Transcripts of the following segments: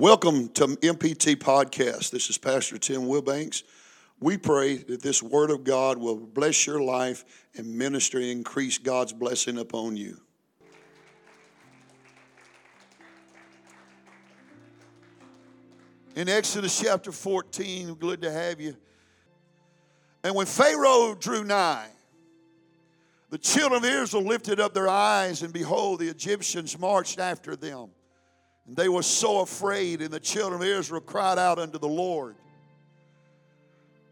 Welcome to MPT Podcast. This is Pastor Tim Wilbanks. We pray that this Word of God will bless your life and ministry increase God's blessing upon you. In Exodus chapter 14, good to have you. And when Pharaoh drew nigh, the children of Israel lifted up their eyes, and behold, the Egyptians marched after them. And they were so afraid, and the children of Israel cried out unto the Lord.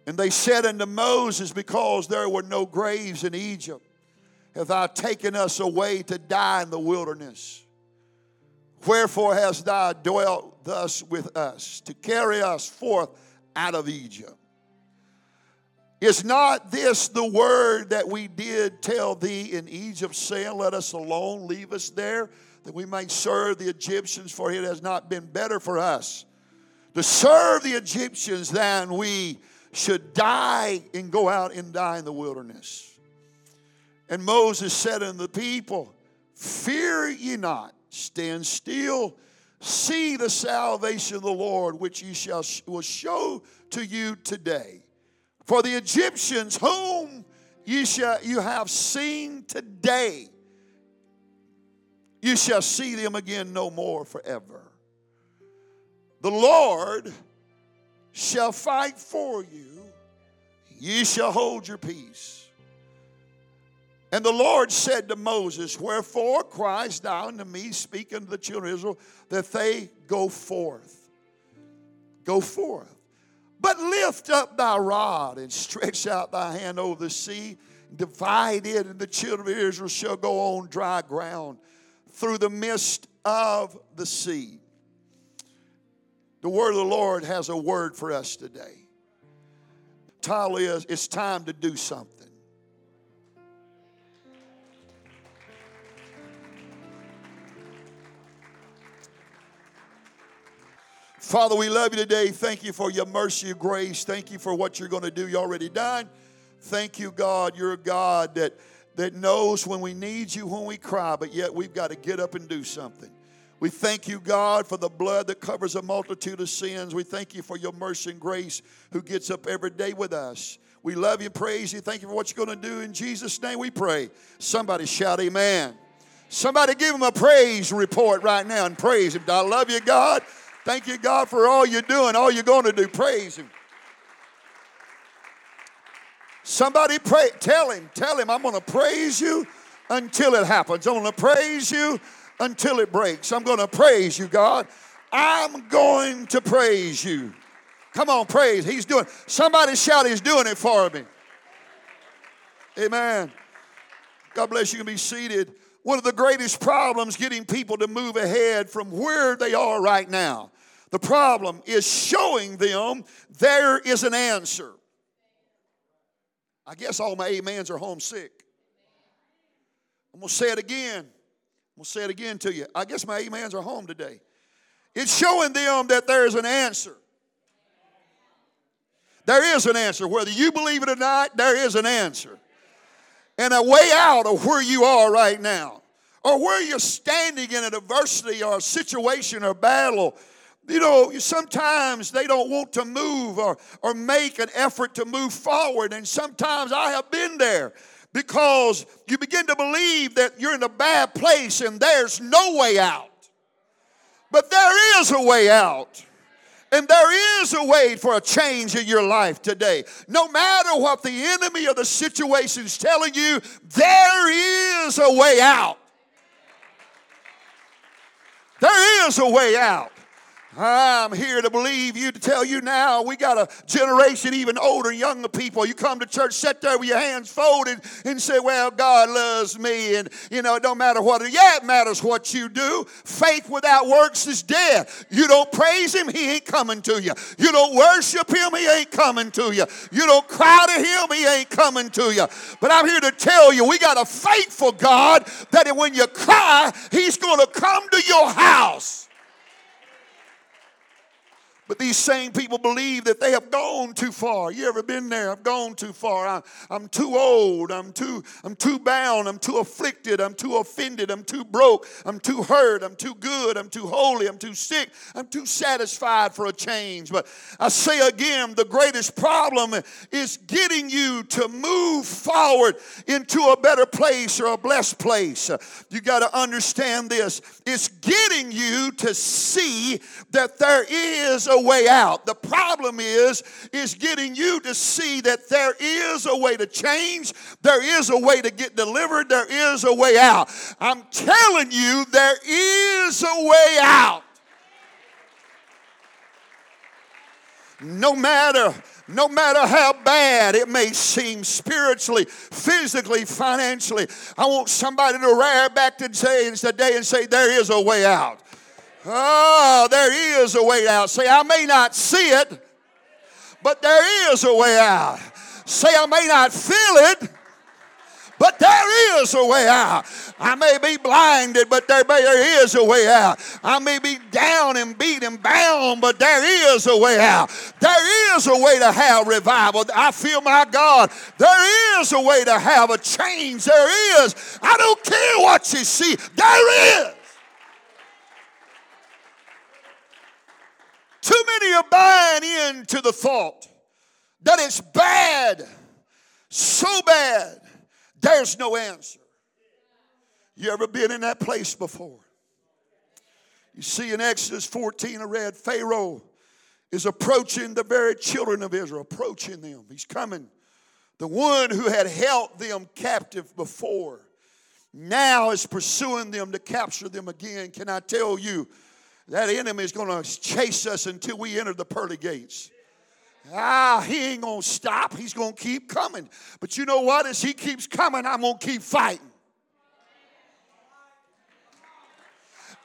And they said unto Moses, Because there were no graves in Egypt, have thou taken us away to die in the wilderness? Wherefore hast thou dwelt thus with us, to carry us forth out of Egypt? Is not this the word that we did tell thee in Egypt, saying, Let us alone, leave us there? That we might serve the Egyptians, for it has not been better for us to serve the Egyptians than we should die and go out and die in the wilderness. And Moses said unto the people, Fear ye not, stand still, see the salvation of the Lord, which he shall will show to you today. For the Egyptians whom ye shall you have seen today, you shall see them again no more forever. The Lord shall fight for you, ye shall hold your peace. And the Lord said to Moses, Wherefore criest thou unto me, speaking to the children of Israel, that they go forth? Go forth. But lift up thy rod and stretch out thy hand over the sea, divide it, and the children of Israel shall go on dry ground through the midst of the sea. The word of the Lord has a word for us today. Is It's Time to Do Something. Father, we love you today. Thank you for your mercy and grace. Thank you for what you're going to do. You already done. Thank you, God. You're a God that that knows when we need you, when we cry, but yet we've got to get up and do something. We thank you, God, for the blood that covers a multitude of sins. We thank you for your mercy and grace who gets up every day with us. We love you, praise you. Thank you for what you're going to do. In Jesus' name we pray. Somebody shout, Amen. Somebody give him a praise report right now and praise him. I love you, God. Thank you, God, for all you're doing, all you're going to do. Praise him. Somebody pray, tell him, tell him, I'm going to praise you until it happens. I'm going to praise you until it breaks. I'm going to praise you, God. I'm going to praise you. Come on, praise. He's doing. Somebody shout, He's doing it for me. Amen. God bless you. You can be seated. One of the greatest problems getting people to move ahead from where they are right now. The problem is showing them there is an answer. I guess all my amens are homesick. I'm going to say it again. I'm going to say it again to you. I guess my amens are home today. It's showing them that there is an answer. There is an answer. Whether you believe it or not, there is an answer. And a way out of where you are right now, or where you're standing in an adversity or a situation or battle you know, sometimes they don't want to move or, or make an effort to move forward. And sometimes I have been there because you begin to believe that you're in a bad place and there's no way out. But there is a way out. And there is a way for a change in your life today. No matter what the enemy or the situation is telling you, there is a way out. There is a way out. I'm here to believe you to tell you now we got a generation even older, younger people. You come to church, sit there with your hands folded and say, Well, God loves me. And you know, it don't matter what yeah, it matters what you do. Faith without works is dead. You don't praise him, he ain't coming to you. You don't worship him, he ain't coming to you. You don't cry to him, he ain't coming to you. But I'm here to tell you, we got a faithful God that when you cry, he's gonna come to your house. But these same people believe that they have gone too far. You ever been there? I've gone too far. I, am too old. I'm too, I'm too bound. I'm too afflicted. I'm too offended. I'm too broke. I'm too hurt. I'm too good. I'm too holy. I'm too sick. I'm too satisfied for a change. But I say again, the greatest problem is getting you to move forward into a better place or a blessed place. You got to understand this. It's getting you to see that there is a way out. The problem is, is getting you to see that there is a way to change, there is a way to get delivered, there is a way out. I'm telling you, there is a way out. No matter no matter how bad it may seem spiritually, physically, financially. I want somebody to rear back today and say, There is a way out. Oh, there is a way out. Say, I may not see it, but there is a way out. Say, I may not feel it, but there is a way out. I may be blinded, but there, there is a way out. I may be down and beat and bound, but there is a way out. There is a way to have revival. I feel my God. There is a way to have a change. There is. I don't care what you see. There is. Too many are buying into the thought that it's bad, so bad, there's no answer. You ever been in that place before? You see in Exodus 14, I read Pharaoh is approaching the very children of Israel, approaching them. He's coming. The one who had held them captive before now is pursuing them to capture them again. Can I tell you? That enemy is going to chase us until we enter the pearly gates. Ah, he ain't going to stop. He's going to keep coming. But you know what? As he keeps coming, I'm going to keep fighting.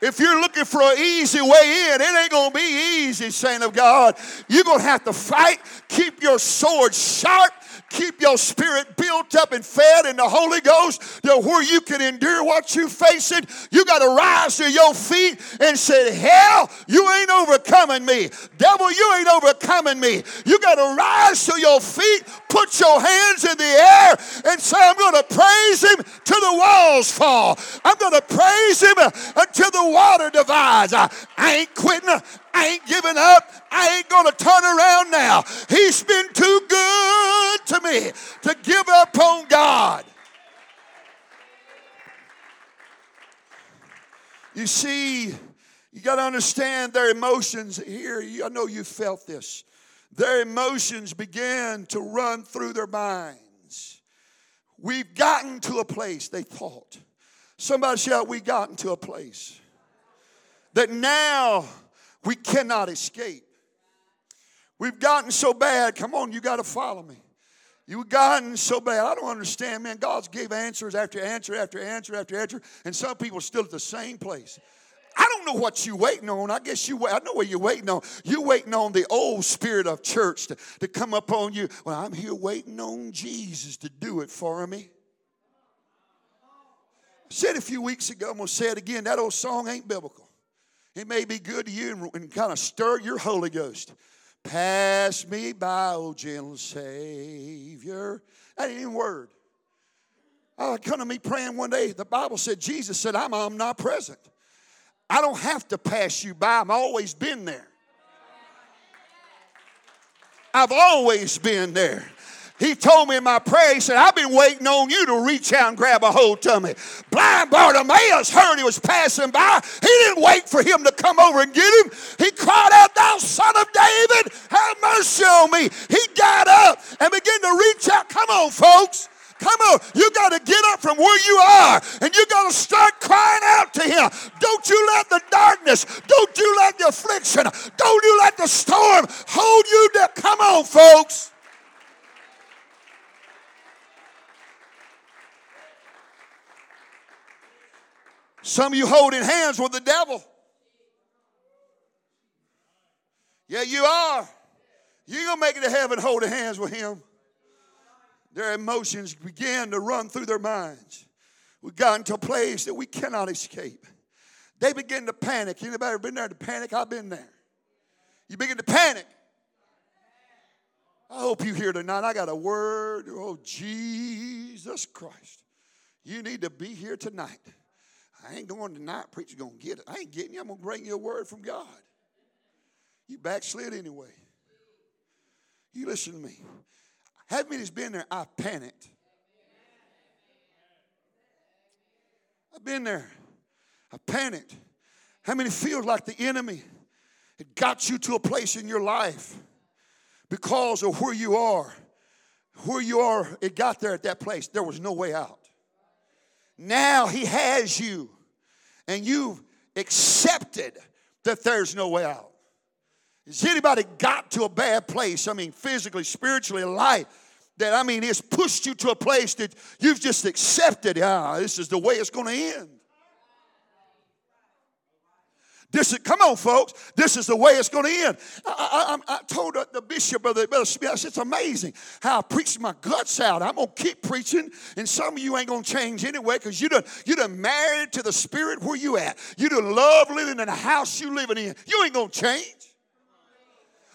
If you're looking for an easy way in, it ain't going to be easy, saint of God. You're going to have to fight. Keep your sword sharp keep your spirit built up and fed in the Holy Ghost to where you can endure what you're facing. You got to rise to your feet and say, Hell, you ain't overcoming me. Devil, you ain't overcoming me. You got to rise to your feet, put your hands in the air, and say, I'm going to praise him till the walls fall. I'm going to praise him until the water divides. I, ain't quitting. I ain't giving up. I ain't going to turn around now. He's been too good to me to give up on God. You see, you got to understand their emotions here. I know you felt this. Their emotions began to run through their minds. We've gotten to a place, they thought. Somebody shout, We've gotten to a place that now we cannot escape. We've gotten so bad. Come on, you got to follow me. You've gotten so bad. I don't understand, man. God's gave answers after answer after answer after answer, and some people are still at the same place. I don't know what you waiting on. I guess you wait. I know what you're waiting on. You're waiting on the old spirit of church to, to come upon you. Well, I'm here waiting on Jesus to do it for me. I said a few weeks ago, I'm gonna say it again. That old song ain't biblical. It may be good to you and, kind of stir your Holy Ghost. Pass me by, O gentle Savior. That ain't even word. I come to me praying one day. The Bible said, Jesus said, I'm omnipresent. I don't have to pass you by. I've always been there. I've always been there. He told me in my prayer, he said, I've been waiting on you to reach out and grab a hold to me. Blind Bartimaeus heard he was passing by. He didn't wait for him to come over and get him. He cried out, Thou son of David, have mercy on me. He got up and began to reach out. Come on, folks. Come on, you got to get up from where you are and you got to start crying out to Him. Don't you let the darkness, don't you let the affliction, don't you let the storm hold you down. Come on, folks. Some of you holding hands with the devil. Yeah, you are. You're going to make it to heaven holding hands with him. Their emotions began to run through their minds. We got into a place that we cannot escape. They begin to panic. Anybody ever been there to panic? I've been there. You begin to panic. I hope you hear tonight. I got a word. Oh, Jesus Christ. You need to be here tonight. I ain't going tonight. Preacher's going to get it. I ain't getting you. I'm going to bring you a word from God. You backslid anyway. You listen to me. How many's been there? I panicked. I've been there. I panicked. How many feels like the enemy had got you to a place in your life because of where you are? Where you are, it got there at that place. There was no way out. Now he has you, and you've accepted that there's no way out. Has anybody got to a bad place? I mean, physically, spiritually, life that I mean, it's pushed you to a place that you've just accepted. Ah, this is the way it's going to end. This is, come on, folks. This is the way it's going to end. I, I, I told the bishop, Brother, Brother Smith, it's amazing how I preached my guts out. I'm going to keep preaching, and some of you ain't going to change anyway because you done, you done married to the spirit where you at. You done love living in the house you living in. You ain't going to change.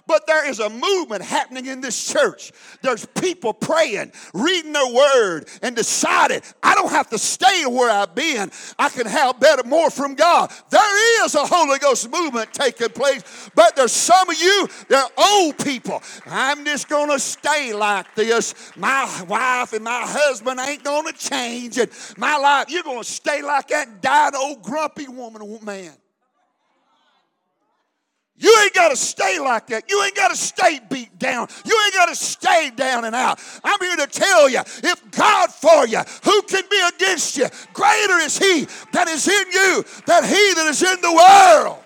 But there is a movement happening in this church. There's people praying, reading their word, and decided I don't have to stay where I've been. I can have better, more from God. There is a Holy Ghost movement taking place, but there's some of you, they're old people. I'm just going to stay like this. My wife and my husband ain't going to change, and my life, you're going to stay like that, an old grumpy woman, man. You ain't got to stay like that. You ain't got to stay beat down. You ain't got to stay down and out. I'm here to tell you if God for you, who can be against you? Greater is He that is in you than He that is in the world.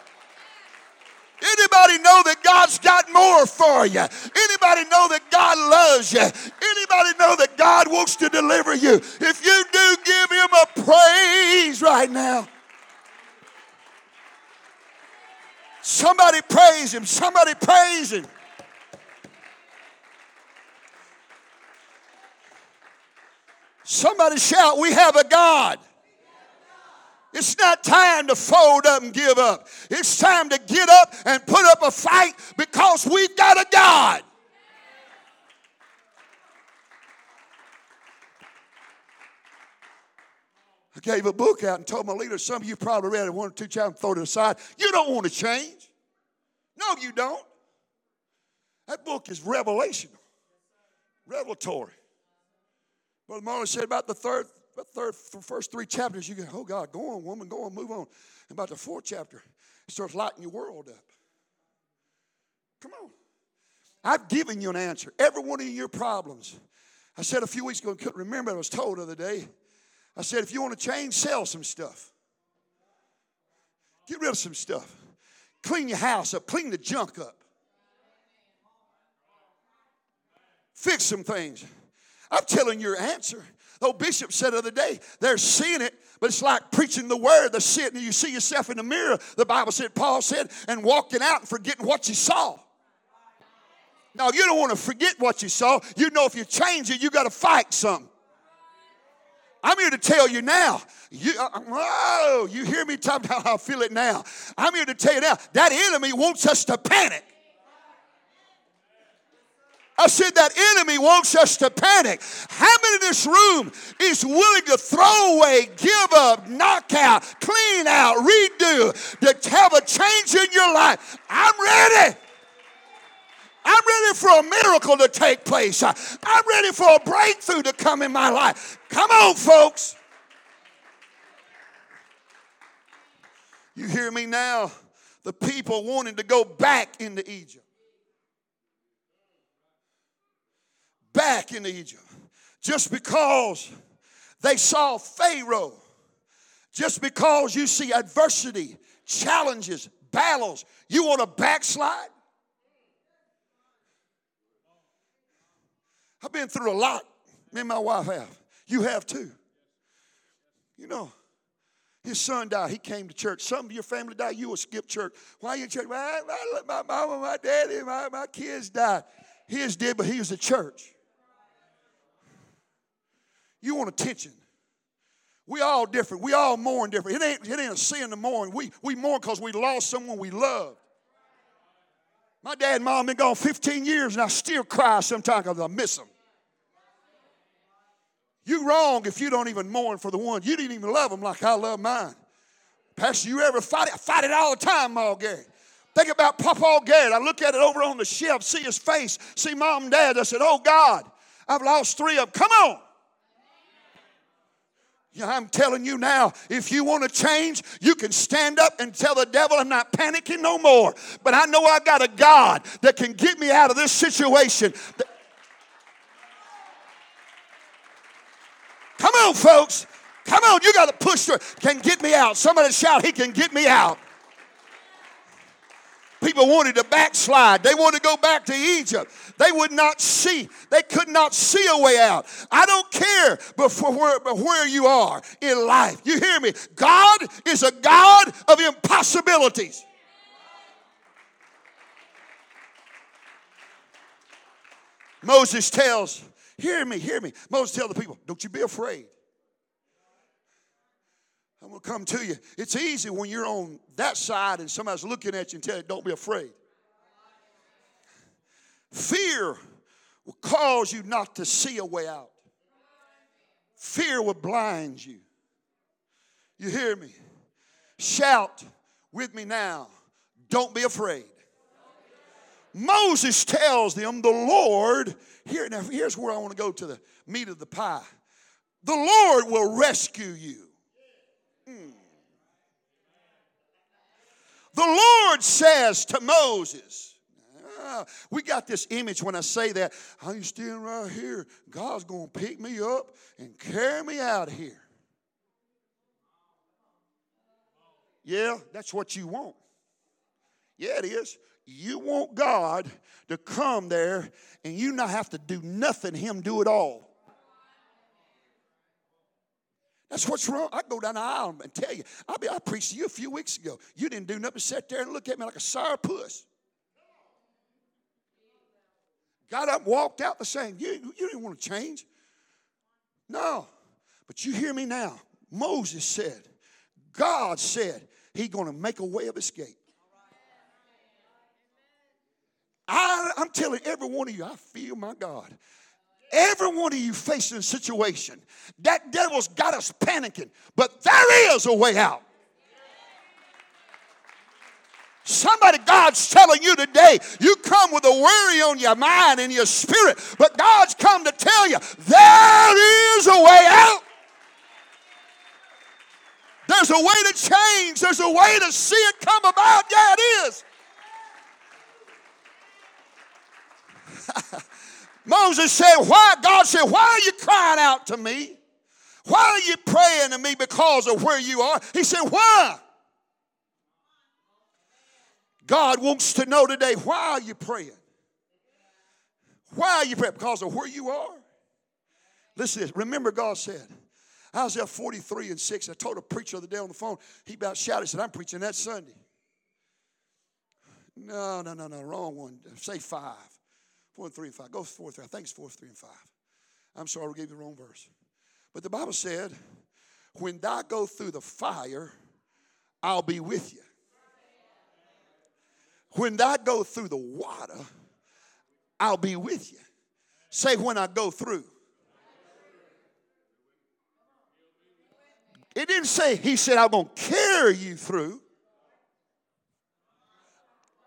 Anybody know that God's got more for you? Anybody know that God loves you? Anybody know that God wants to deliver you? If you do, give Him a praise right now. Somebody praise him. Somebody praise him. Somebody shout, We have a God. It's not time to fold up and give up. It's time to get up and put up a fight because we've got a God. I gave a book out and told my leader, some of you probably read it one or two and throw it aside. You don't want to change. No, you don't. That book is revelational, revelatory. Brother Marley said about the third, the third, first three chapters, you go, oh God, go on, woman, go on, move on. And about the fourth chapter, it starts lighting your world up. Come on. I've given you an answer. Every one of your problems. I said a few weeks ago, I couldn't remember, I was told the other day. I said, if you want to change, sell some stuff. Get rid of some stuff. Clean your house up, clean the junk up. Fix some things. I'm telling your answer. Oh, Bishop said the other day, they're seeing it, but it's like preaching the word. They're sitting it, you see yourself in the mirror, the Bible said, Paul said, and walking out and forgetting what you saw. Now, you don't want to forget what you saw. You know if you change it, you got to fight something. I'm here to tell you now. You, uh, uh, whoa, you hear me talking about how I feel it now. I'm here to tell you now that enemy wants us to panic. I said that enemy wants us to panic. How many in this room is willing to throw away, give up, knock out, clean out, redo, to have a change in your life? I'm ready. I'm ready for a miracle to take place. I'm ready for a breakthrough to come in my life. Come on, folks. You hear me now? The people wanted to go back into Egypt. Back into Egypt. Just because they saw Pharaoh, just because you see adversity, challenges, battles, you want to backslide? I've been through a lot. Me and my wife have. You have too. You know, his son died. He came to church. Some of your family died. You will skip church. Why you church? My, my, my mama, my daddy, my, my kids died. His did, but he was at church. You want attention. We all different. We all mourn different. It ain't, it ain't a sin to mourn. We, we mourn because we lost someone we love. My dad and mom been gone 15 years and I still cry sometimes because I miss them. You wrong if you don't even mourn for the one. You didn't even love them like I love mine. Pastor, you ever fight it? I fight it all the time, Ma Gary. Think about Papa Garrett. I look at it over on the shelf, see his face, see mom and dad. I said, Oh God, I've lost three of them. Come on. I'm telling you now, if you want to change, you can stand up and tell the devil, I'm not panicking no more. But I know I've got a God that can get me out of this situation. Come on, folks. Come on, you got to push through. Can get me out. Somebody shout, He can get me out. People wanted to backslide. They wanted to go back to Egypt. They would not see. They could not see a way out. I don't care before where, where you are in life. You hear me? God is a God of impossibilities. Moses tells, hear me, hear me. Moses tells the people, don't you be afraid. I'm going to come to you. It's easy when you're on that side and somebody's looking at you and tell you, don't be afraid. Fear will cause you not to see a way out. Fear will blind you. You hear me? Shout with me now. Don't be afraid. Moses tells them, the Lord, here, now here's where I want to go to the meat of the pie. The Lord will rescue you. The Lord says to Moses, ah, we got this image when I say that. I'm standing right here. God's going to pick me up and carry me out of here. Yeah, that's what you want. Yeah, it is. You want God to come there and you not have to do nothing, Him do it all. That's what's wrong. I go down the aisle and tell you. I, be, I preached to you a few weeks ago. You didn't do nothing but sit there and look at me like a sour puss. Got up, walked out the same. You, you didn't want to change. No. But you hear me now. Moses said, God said, He's going to make a way of escape. I, I'm telling every one of you, I feel my God. Every one of you facing a situation, that devil's got us panicking, but there is a way out. Somebody, God's telling you today, you come with a worry on your mind and your spirit, but God's come to tell you there is a way out. There's a way to change, there's a way to see it come about. Yeah, it is. Moses said, Why? God said, Why are you crying out to me? Why are you praying to me because of where you are? He said, Why? God wants to know today, why are you praying? Why are you praying? Because of where you are? Listen this. Remember, God said, Isaiah 43 and 6. I told a preacher the other day on the phone, he about shouted, said, I'm preaching that Sunday. No, no, no, no, wrong one. Say five. Four and three and five. Go four, three. I think it's four, three, and five. I'm sorry, we gave you the wrong verse. But the Bible said, when thou go through the fire, I'll be with you. When thou go through the water, I'll be with you. Say, when I go through. It didn't say, he said, I'm going to carry you through.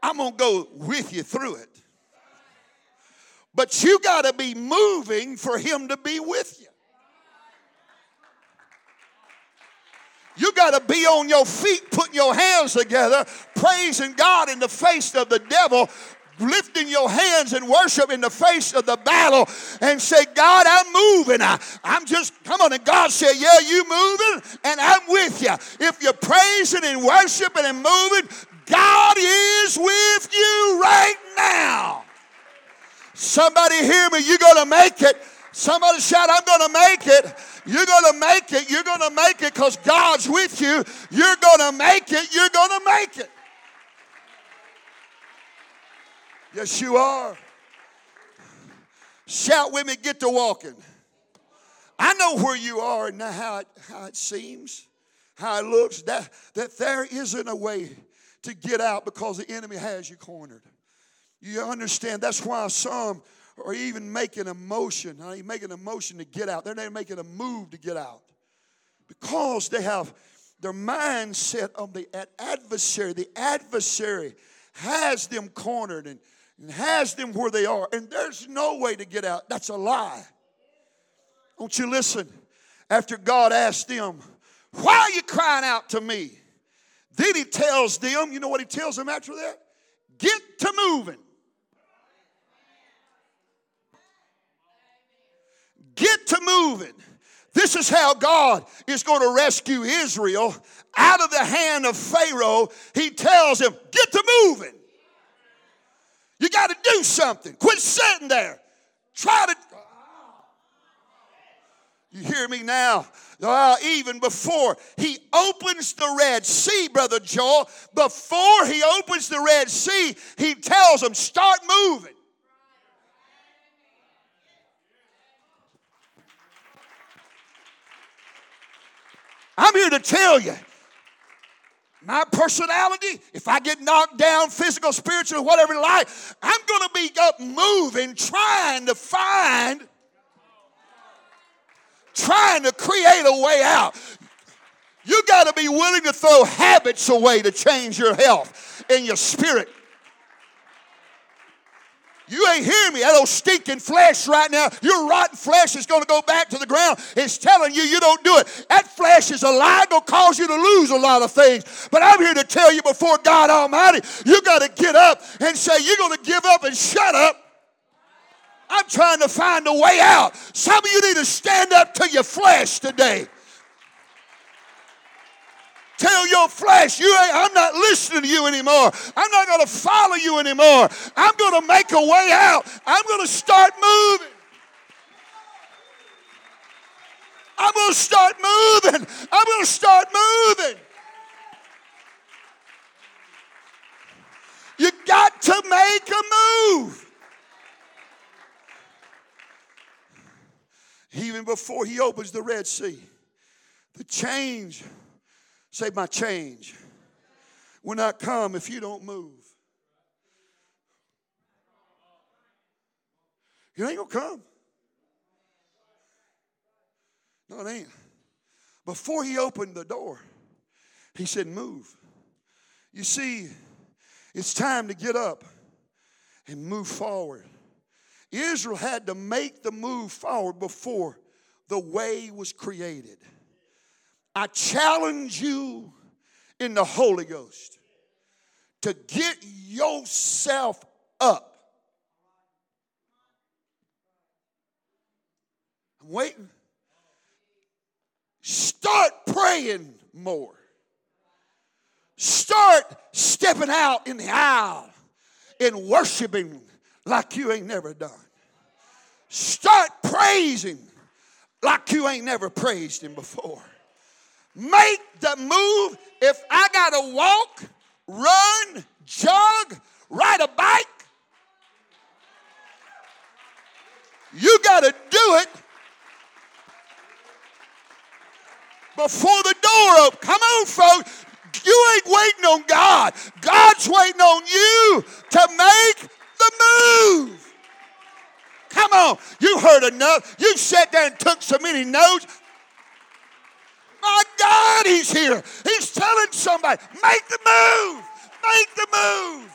I'm going to go with you through it. But you got to be moving for Him to be with you. You got to be on your feet, putting your hands together, praising God in the face of the devil, lifting your hands and worship in the face of the battle and say, God, I'm moving. I, am just, come on. And God said, Yeah, you moving, and I'm with you. If you're praising and worshiping and moving, God is with you right now. Somebody hear me. You're going to make it. Somebody shout, I'm going to make it. You're going to make it. You're going to make it because God's with you. You're going to make it. You're going to make it. Yes, you are. Shout with me, get to walking. I know where you are and how it, how it seems, how it looks, that, that there isn't a way to get out because the enemy has you cornered. You understand? That's why some are even making a motion. Are you making a motion to get out? They're not making a move to get out because they have their mindset of the adversary. The adversary has them cornered and, and has them where they are, and there's no way to get out. That's a lie. Don't you listen? After God asked them, Why are you crying out to me? Then he tells them, you know what he tells them after that? Get to moving. Get to moving. This is how God is going to rescue Israel out of the hand of Pharaoh. He tells him, Get to moving. You got to do something. Quit sitting there. Try to. You hear me now? Uh, even before he opens the Red Sea, Brother Joel, before he opens the Red Sea, he tells them, Start moving. I'm here to tell you my personality, if I get knocked down, physical, spiritual, whatever life, I'm going to be up moving, trying to find, trying to create a way out. You got to be willing to throw habits away to change your health and your spirit. You ain't hearing me. That old stinking flesh right now, your rotten flesh is going to go back to the ground. It's telling you you don't do it. That flesh is a lie, going to cause you to lose a lot of things. But I'm here to tell you before God Almighty, you got to get up and say, you're going to give up and shut up. I'm trying to find a way out. Some of you need to stand up to your flesh today. Tell your flesh, you ain't, I'm not listening anymore. I'm not going to follow you anymore. I'm going to make a way out. I'm going to start moving. I'm going to start moving. I'm going to start moving. You got to make a move. Even before he opens the Red Sea, the change Say, my change will not come if you don't move. You ain't gonna come. No, it ain't. Before he opened the door, he said, Move. You see, it's time to get up and move forward. Israel had to make the move forward before the way was created. I challenge you in the Holy Ghost to get yourself up. I'm waiting. Start praying more. Start stepping out in the aisle and worshiping like you ain't never done. Start praising like you ain't never praised Him before make the move. If I got to walk, run, jog, ride a bike, you got to do it before the door opens. Come on, folks. You ain't waiting on God. God's waiting on you to make the move. Come on. You heard enough. You sat there and took so many notes. My God, He's here. He's telling somebody, make the move. Make the move.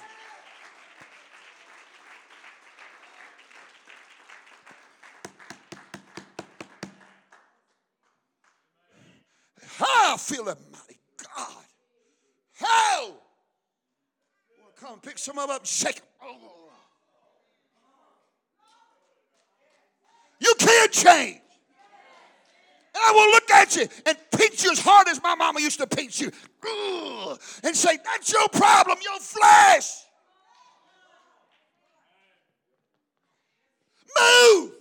I feel a mighty God. How? Come pick some of up and shake them. You can't change. I will look at you and pinch you as hard as my mama used to pinch you. And say, That's your problem, your flesh. Move.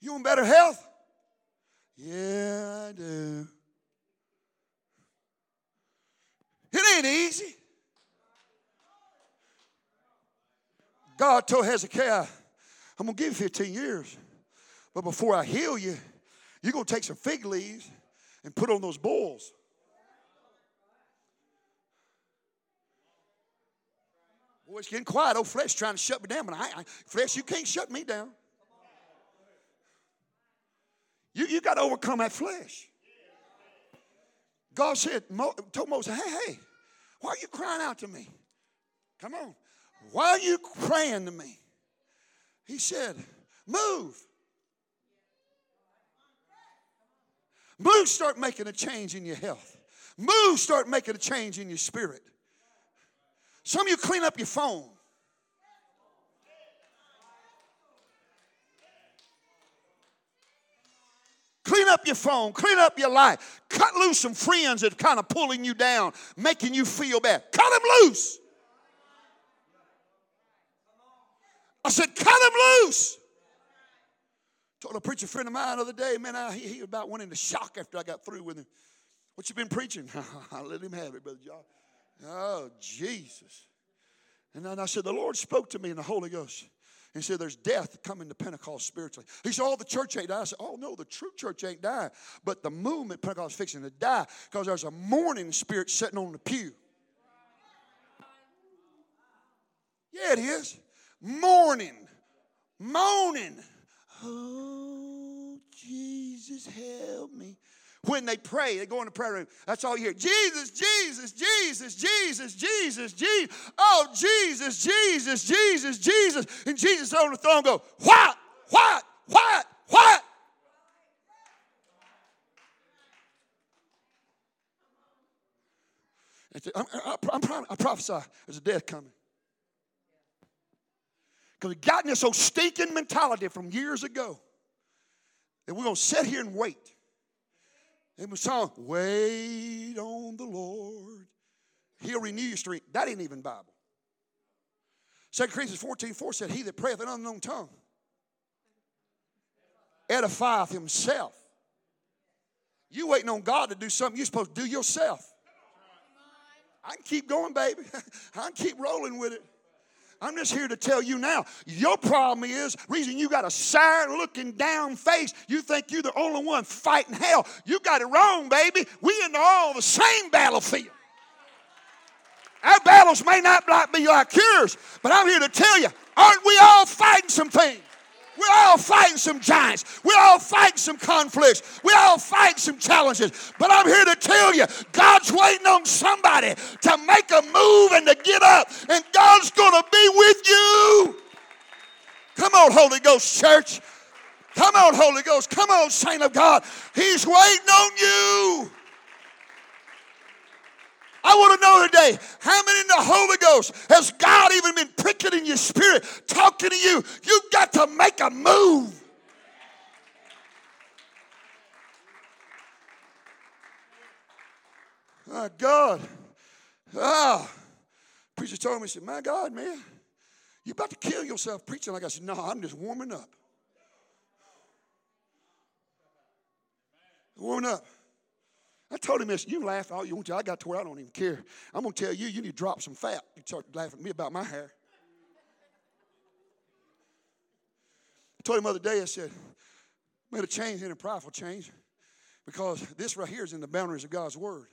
You want better health? Yeah, I do. It ain't easy. God told Hezekiah, I'm going to give you 15 years, but before I heal you, you're going to take some fig leaves and put on those boils. Boy, it's getting quiet. Old flesh trying to shut me down, but I, I flesh, you can't shut me down. You, you got to overcome that flesh. God said, told Moses, hey, hey, why are you crying out to me? Come on. Why are you praying to me? He said, move. Move, start making a change in your health. Move, start making a change in your spirit. Some of you clean up your phone. Clean up your phone, clean up your life. Cut loose some friends that are kind of pulling you down, making you feel bad. Cut them loose. I said, cut him loose. Told a preacher friend of mine the other day, man, I, he, he about went into shock after I got through with him. What you been preaching? I let him have it, Brother John. Oh, Jesus. And then I said, the Lord spoke to me in the Holy Ghost. He said, There's death coming to Pentecost spiritually. He said, Oh, the church ain't dying. I said, Oh, no, the true church ain't dying. But the movement, Pentecost, is fixing to die because there's a mourning spirit sitting on the pew. Yeah, it is. Mourning, moaning. Oh, Jesus, help me when they pray, they go in the prayer room. That's all you hear. Jesus, Jesus, Jesus, Jesus, Jesus, Jesus. Oh, Jesus, Jesus, Jesus, Jesus. And Jesus on the throne go, what, what, what, what? I'm, I'm, I'm, I prophesy there's a death coming. Because we've gotten this old stinking mentality from years ago that we're going to sit here and wait. And the song, Wait on the Lord. He'll renew your strength. That ain't even Bible. 2 Corinthians 14 4 said, He that prayeth in an unknown tongue edifieth himself. You waiting on God to do something you're supposed to do yourself. I can keep going, baby. I can keep rolling with it. I'm just here to tell you now. Your problem is reason you got a sad looking down face. You think you're the only one fighting hell. You got it wrong, baby. We in all the same battlefield. Our battles may not be like yours, but I'm here to tell you, aren't we all fighting some things? We're all fighting some giants. We're all fighting some conflicts. We're all fighting some challenges. But I'm here to tell you, God's waiting on somebody to make a move and to get up. And God's going to be with you. Come on, Holy Ghost Church. Come on, Holy Ghost. Come on, Saint of God. He's waiting on you. I want to know today how many in the Holy Ghost has God even been pricking in your spirit, talking to you? You've got to make a move. My God. Ah. Preacher told me, he said, My God, man, you about to kill yourself preaching like I said, No, I'm just warming up. Warming up. I told him this. You laugh all you want to. I got to where I don't even care. I'm going to tell you, you need to drop some fat. You start laughing at me about my hair. I told him the other day, I said, made a change in a prideful change because this right here is in the boundaries of God's Word.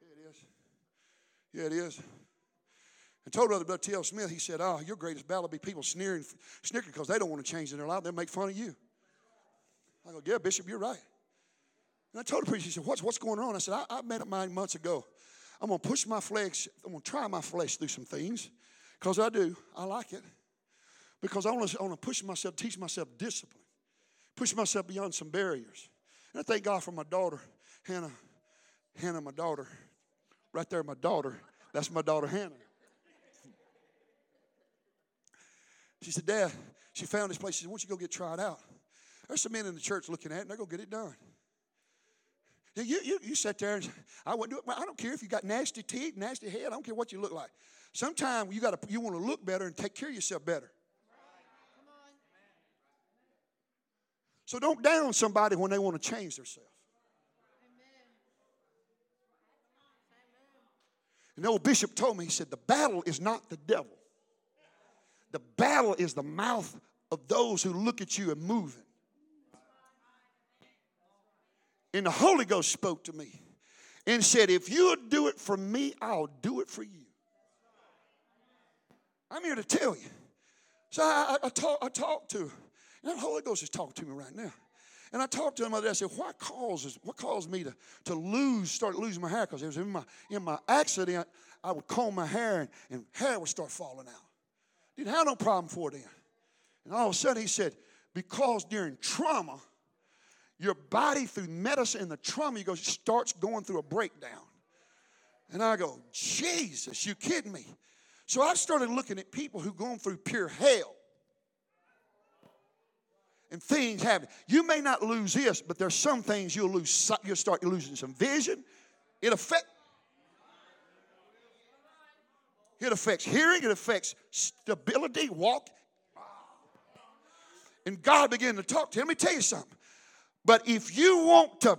Yeah, it is. Yeah, it is. And told Brother T.L. Smith, he said, Oh, your greatest battle will be people sneering, snickering because they don't want to change in their life. They'll make fun of you. I go, yeah, Bishop, you're right. And I told the preacher, he said, what's, what's going on? I said, I, I made up mine months ago. I'm going to push my flesh, I'm going to try my flesh through some things because I do. I like it. Because I want to, push myself, teach myself discipline, push myself beyond some barriers. And I thank God for my daughter, Hannah. Hannah, my daughter. Right there, my daughter. That's my daughter, Hannah. She said, Dad, she found this place. She said, Why don't you go get tried out? There's some men in the church looking at it, and they're going to get it done. You, you, you sit there and I wouldn't do it. I don't care if you got nasty teeth, nasty head. I don't care what you look like. Sometimes you got to you want to look better and take care of yourself better. So don't down somebody when they want to change themselves. And the old bishop told me, he said, the battle is not the devil. The battle is the mouth of those who look at you and moving. And the Holy Ghost spoke to me. and said, If you'll do it for me, I'll do it for you. I'm here to tell you. So I, I, I, talk, I talked to, and the Holy Ghost is talking to me right now. And I talked to him the other day. I said, "What causes? What caused me to, to lose, start losing my hair? Because it was in my in my accident. I would comb my hair, and, and hair would start falling out. Didn't have no problem for it then. And all of a sudden, he said, because during trauma, your body through medicine and the trauma, you go starts going through a breakdown. And I go, Jesus, you kidding me? So I started looking at people who gone through pure hell. And things happen. You may not lose this, but there's some things you'll lose. You'll start losing some vision. It affect. It affects hearing. It affects stability, walk. And God began to talk to him. Let me tell you something. But if you want to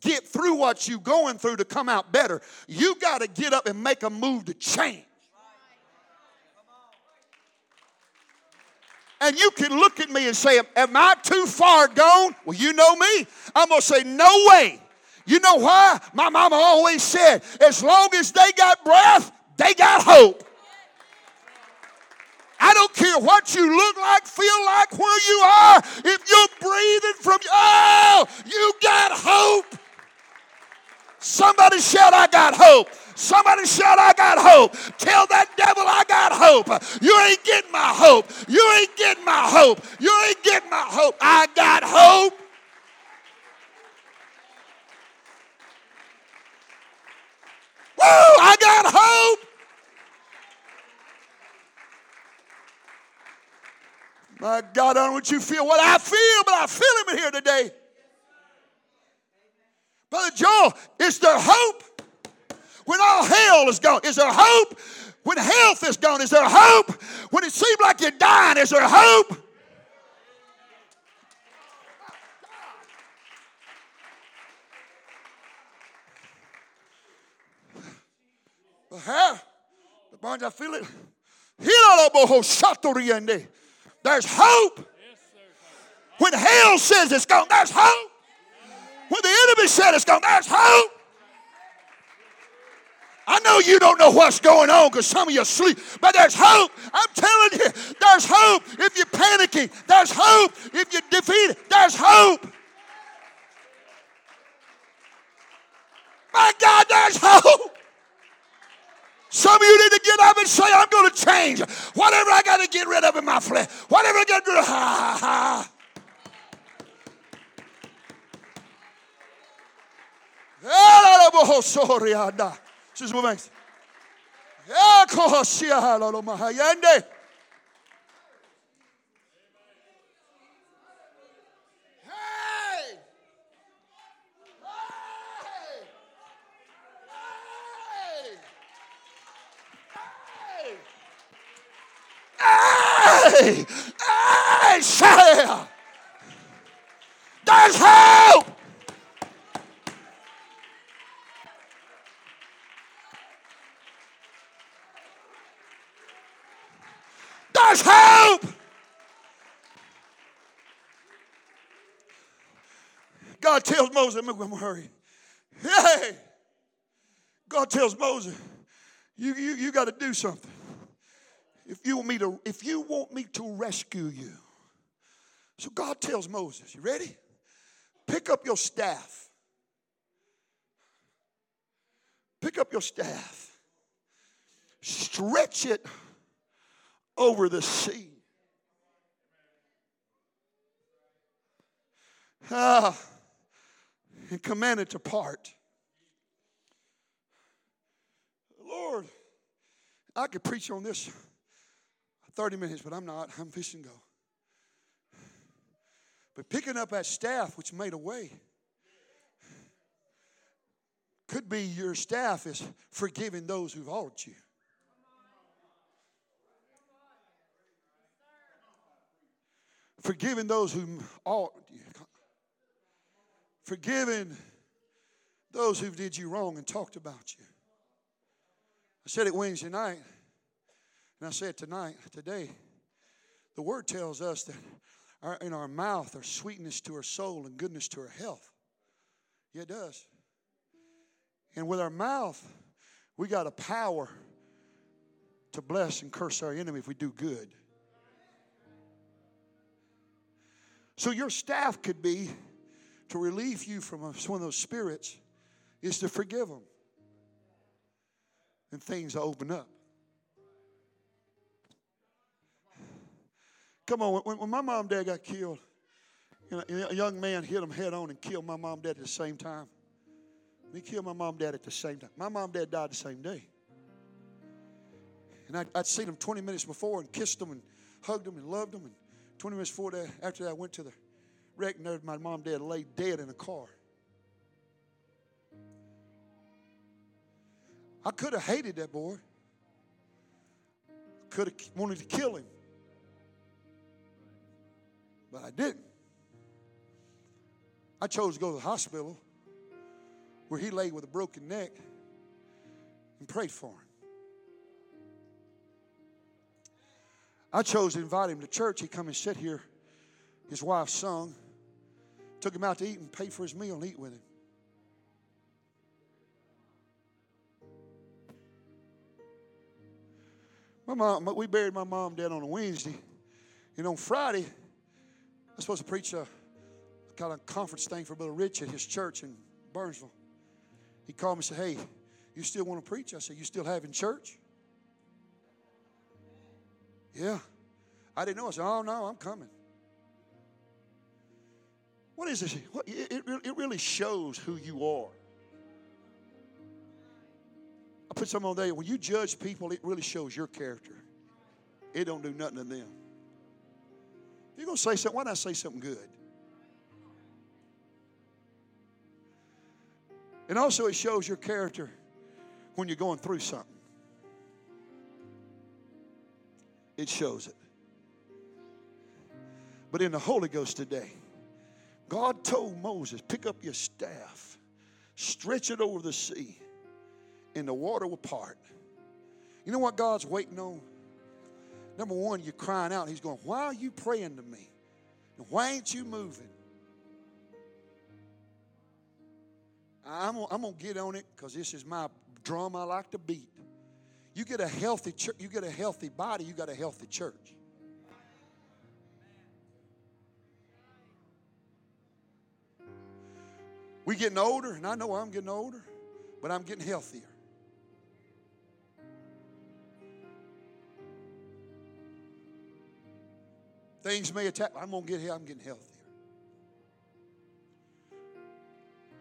get through what you're going through to come out better, you got to get up and make a move to change. And you can look at me and say, Am I too far gone? Well, you know me. I'm going to say, No way. You know why? My mama always said, As long as they got breath, they got hope. I don't care what you look like, feel like, where you are. If you're breathing from, oh, you got hope. Somebody shout, I got hope. Somebody shout, I got hope. Tell that devil, I got hope. You ain't getting my hope. You ain't getting my hope. You ain't getting my hope. I got hope. Woo, I got hope. My God, I don't want you to feel what I feel, but I feel him in here today. Brother Joel, is there hope? When all hell is gone, is there hope? When health is gone, is there hope? When it seems like you're dying, is there hope? The barns, I feel it. There's hope. When hell says it's gone, there's hope. When the enemy said it's gone, there's hope. I know you don't know what's going on because some of you sleep, but there's hope. I'm telling you, there's hope. If you're panicking, there's hope. If you're defeated, there's hope. My God, there's hope. Some of you need to get up and say, I'm going to change. Whatever I got to get rid of in my flesh, whatever I got to do, ha ha ha. Sister Banks. Hey! Hey! Shout There's hope! There's hope! God tells Moses, I'm going to hurry. Hey! God tells Moses, you, you, you got to do something. If you want me to if you want me to rescue you. So god tells moses you ready? Pick up your staff. Pick up your staff. Stretch it over the sea. Ah, and command it to part lord i could preach on this 30 minutes, but I'm not. I'm fishing go. But picking up that staff which made a way could be your staff is forgiving those who've hurt you. Forgiving those who ought you. Forgiving those who did you wrong and talked about you. I said it Wednesday night. And I said tonight, today, the word tells us that our, in our mouth are sweetness to our soul and goodness to our health. Yeah, it does. And with our mouth, we got a power to bless and curse our enemy if we do good. So your staff could be to relieve you from one of those spirits is to forgive them. And things open up. Come on, when, when my mom and dad got killed, a young man hit them head on and killed my mom and dad at the same time. He killed my mom and dad at the same time. My mom and dad died the same day. And I'd, I'd seen them 20 minutes before and kissed them and hugged them and loved them. And 20 minutes before that, after that, I went to the wreck there my mom dad lay dead in a car. I could have hated that boy. Could have wanted to kill him. But I didn't. I chose to go to the hospital where he lay with a broken neck and prayed for him. I chose to invite him to church. He come and sit here. His wife sung, took him out to eat and paid for his meal and eat with him. My mom, we buried my mom dead on a Wednesday. And on Friday, I was supposed to preach a kind of conference thing for Brother Rich at his church in Burnsville. He called me and said, Hey, you still want to preach? I said, You still having church? Yeah. I didn't know. I said, Oh, no, I'm coming. What is this? It, it, it really shows who you are. I put something on there. When you judge people, it really shows your character. It don't do nothing to them. If you're going to say something, why not say something good? And also, it shows your character when you're going through something. It shows it. But in the Holy Ghost today, God told Moses, pick up your staff, stretch it over the sea, and the water will part. You know what God's waiting on? Number one, you're crying out. He's going, Why are you praying to me? why ain't you moving? I'm, I'm going to get on it because this is my drum I like to beat. You get a healthy church, you get a healthy body, you got a healthy church. We getting older, and I know I'm getting older, but I'm getting healthier. Things may attack. I'm gonna get here. I'm getting healthier.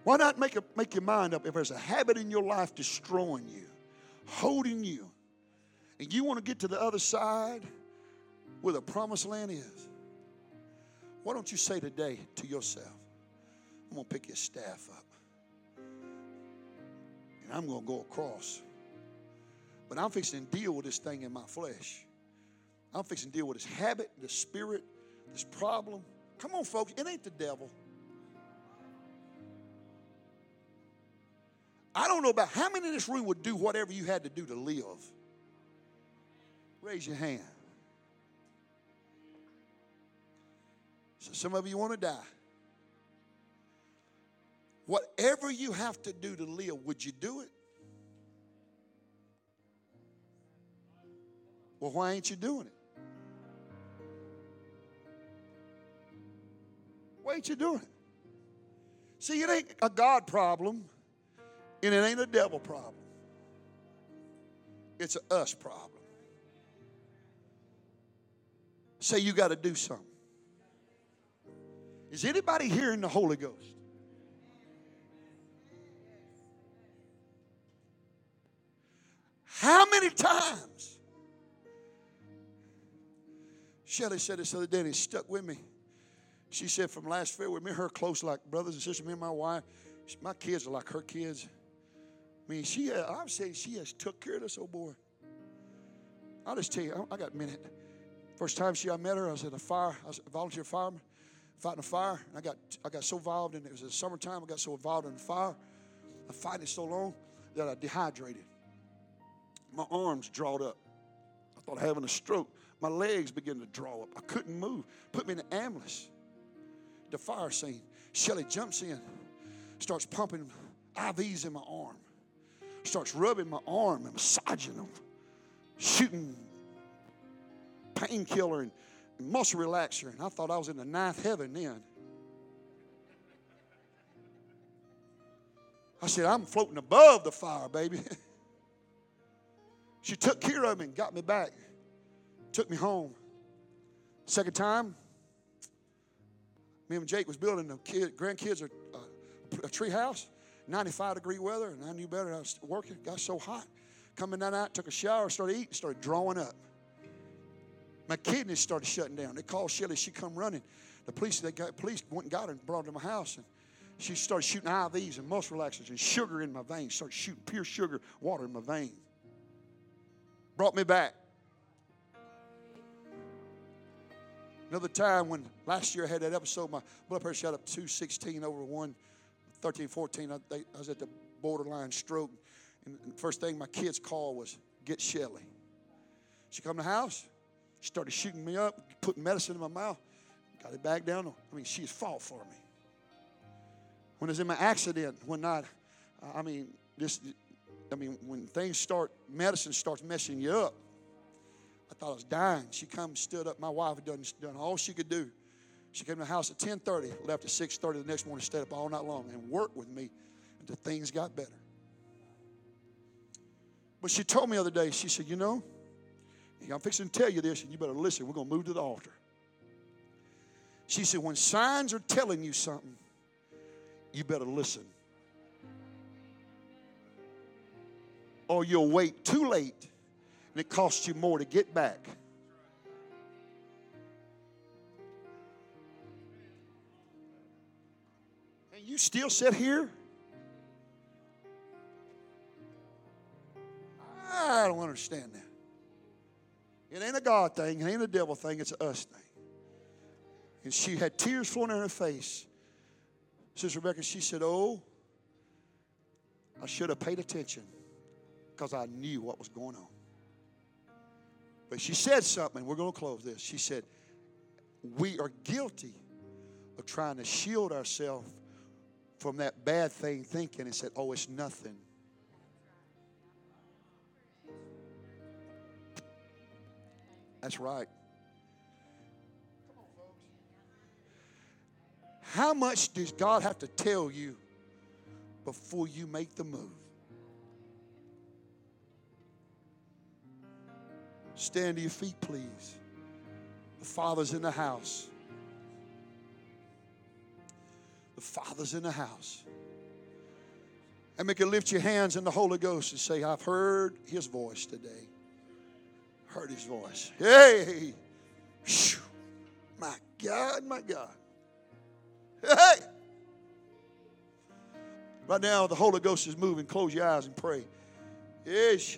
Why not make, a, make your mind up if there's a habit in your life destroying you, holding you, and you want to get to the other side where the promised land is? Why don't you say today to yourself, I'm going to pick your staff up and I'm going to go across. But I'm fixing to deal with this thing in my flesh. I'm fixing to deal with this habit, this spirit, this problem. Come on, folks, it ain't the devil. I don't know about how many in this room would do whatever you had to do to live. Raise your hand. So some of you want to die. Whatever you have to do to live, would you do it? Well, why ain't you doing it? Why ain't you doing it? See, it ain't a God problem. And it ain't a devil problem, it's a us problem. Say you got to do something. Is anybody here in the Holy Ghost? How many times? Shelly said this other day and it stuck with me. She said from last February, me and her close like brothers and sisters, me and my wife, my kids are like her kids. I mean, she, uh, I'm saying she has took care of this old boy. I'll just tell you, I, got a minute. First time she, I met her, I was at a fire, I was a volunteer fireman, fighting a fire. And I got, I got so involved in it, it was the summertime, I got so involved in the fire. I fighting it so long that I dehydrated. My arms drawed up. I thought I having a stroke. My legs began to draw up. I couldn't move. Put me in the ambulance. The fire scene. Shelly jumps in, starts pumping IVs in my arm. starts rubbing my arm and massaging them, shooting painkiller and muscle relaxer. And I thought I was in the ninth heaven then. I said, I'm floating above the fire, baby. she took care of me and got me back, took me home. Second time, me and Jake was building the kid, grandkids uh, a, a, a tree house, 95 degree weather, and I knew better. I was working, got so hot. Coming that night, took a shower, started eating, started drawing up. My kidneys started shutting down. They called Shelly. She come running. The police, they got police went and got her and brought her to my house. And she started shooting IVs and muscle relaxers and sugar in my veins. Started shooting pure sugar water in my veins. Brought me back. Another time when last year I had that episode, my blood pressure shot up 216 over 113, 14. I, they, I was at the borderline stroke. And the first thing my kids called was, get Shelly. She come to the house, she started shooting me up, putting medicine in my mouth. Got it back down. I mean, she's fought for me. When I was in my accident, when not, I mean, this, I mean, when things start, medicine starts messing you up. I thought I was dying. She come, stood up. My wife had done, done all she could do. She came to the house at 10:30, left at 6:30 the next morning, stayed up all night long and worked with me until things got better. But she told me the other day, she said, you know, I'm fixing to tell you this, and you better listen. We're going to move to the altar. She said, when signs are telling you something, you better listen. Or you'll wait too late, and it costs you more to get back. And you still sit here? I don't understand that. It ain't a God thing, it ain't a devil thing, it's a us thing. And she had tears flowing in her face. Sister Rebecca, she said, Oh, I should have paid attention because I knew what was going on. But she said something, we're going to close this. She said, We are guilty of trying to shield ourselves from that bad thing thinking and said, Oh, it's nothing. That's right. How much does God have to tell you before you make the move? Stand to your feet, please. The Father's in the house. The Father's in the house. And make you lift your hands in the Holy Ghost and say, I've heard his voice today heard his voice. Hey, Whew. my God, my God. Hey. Right now, the Holy Ghost is moving. Close your eyes and pray. Yes.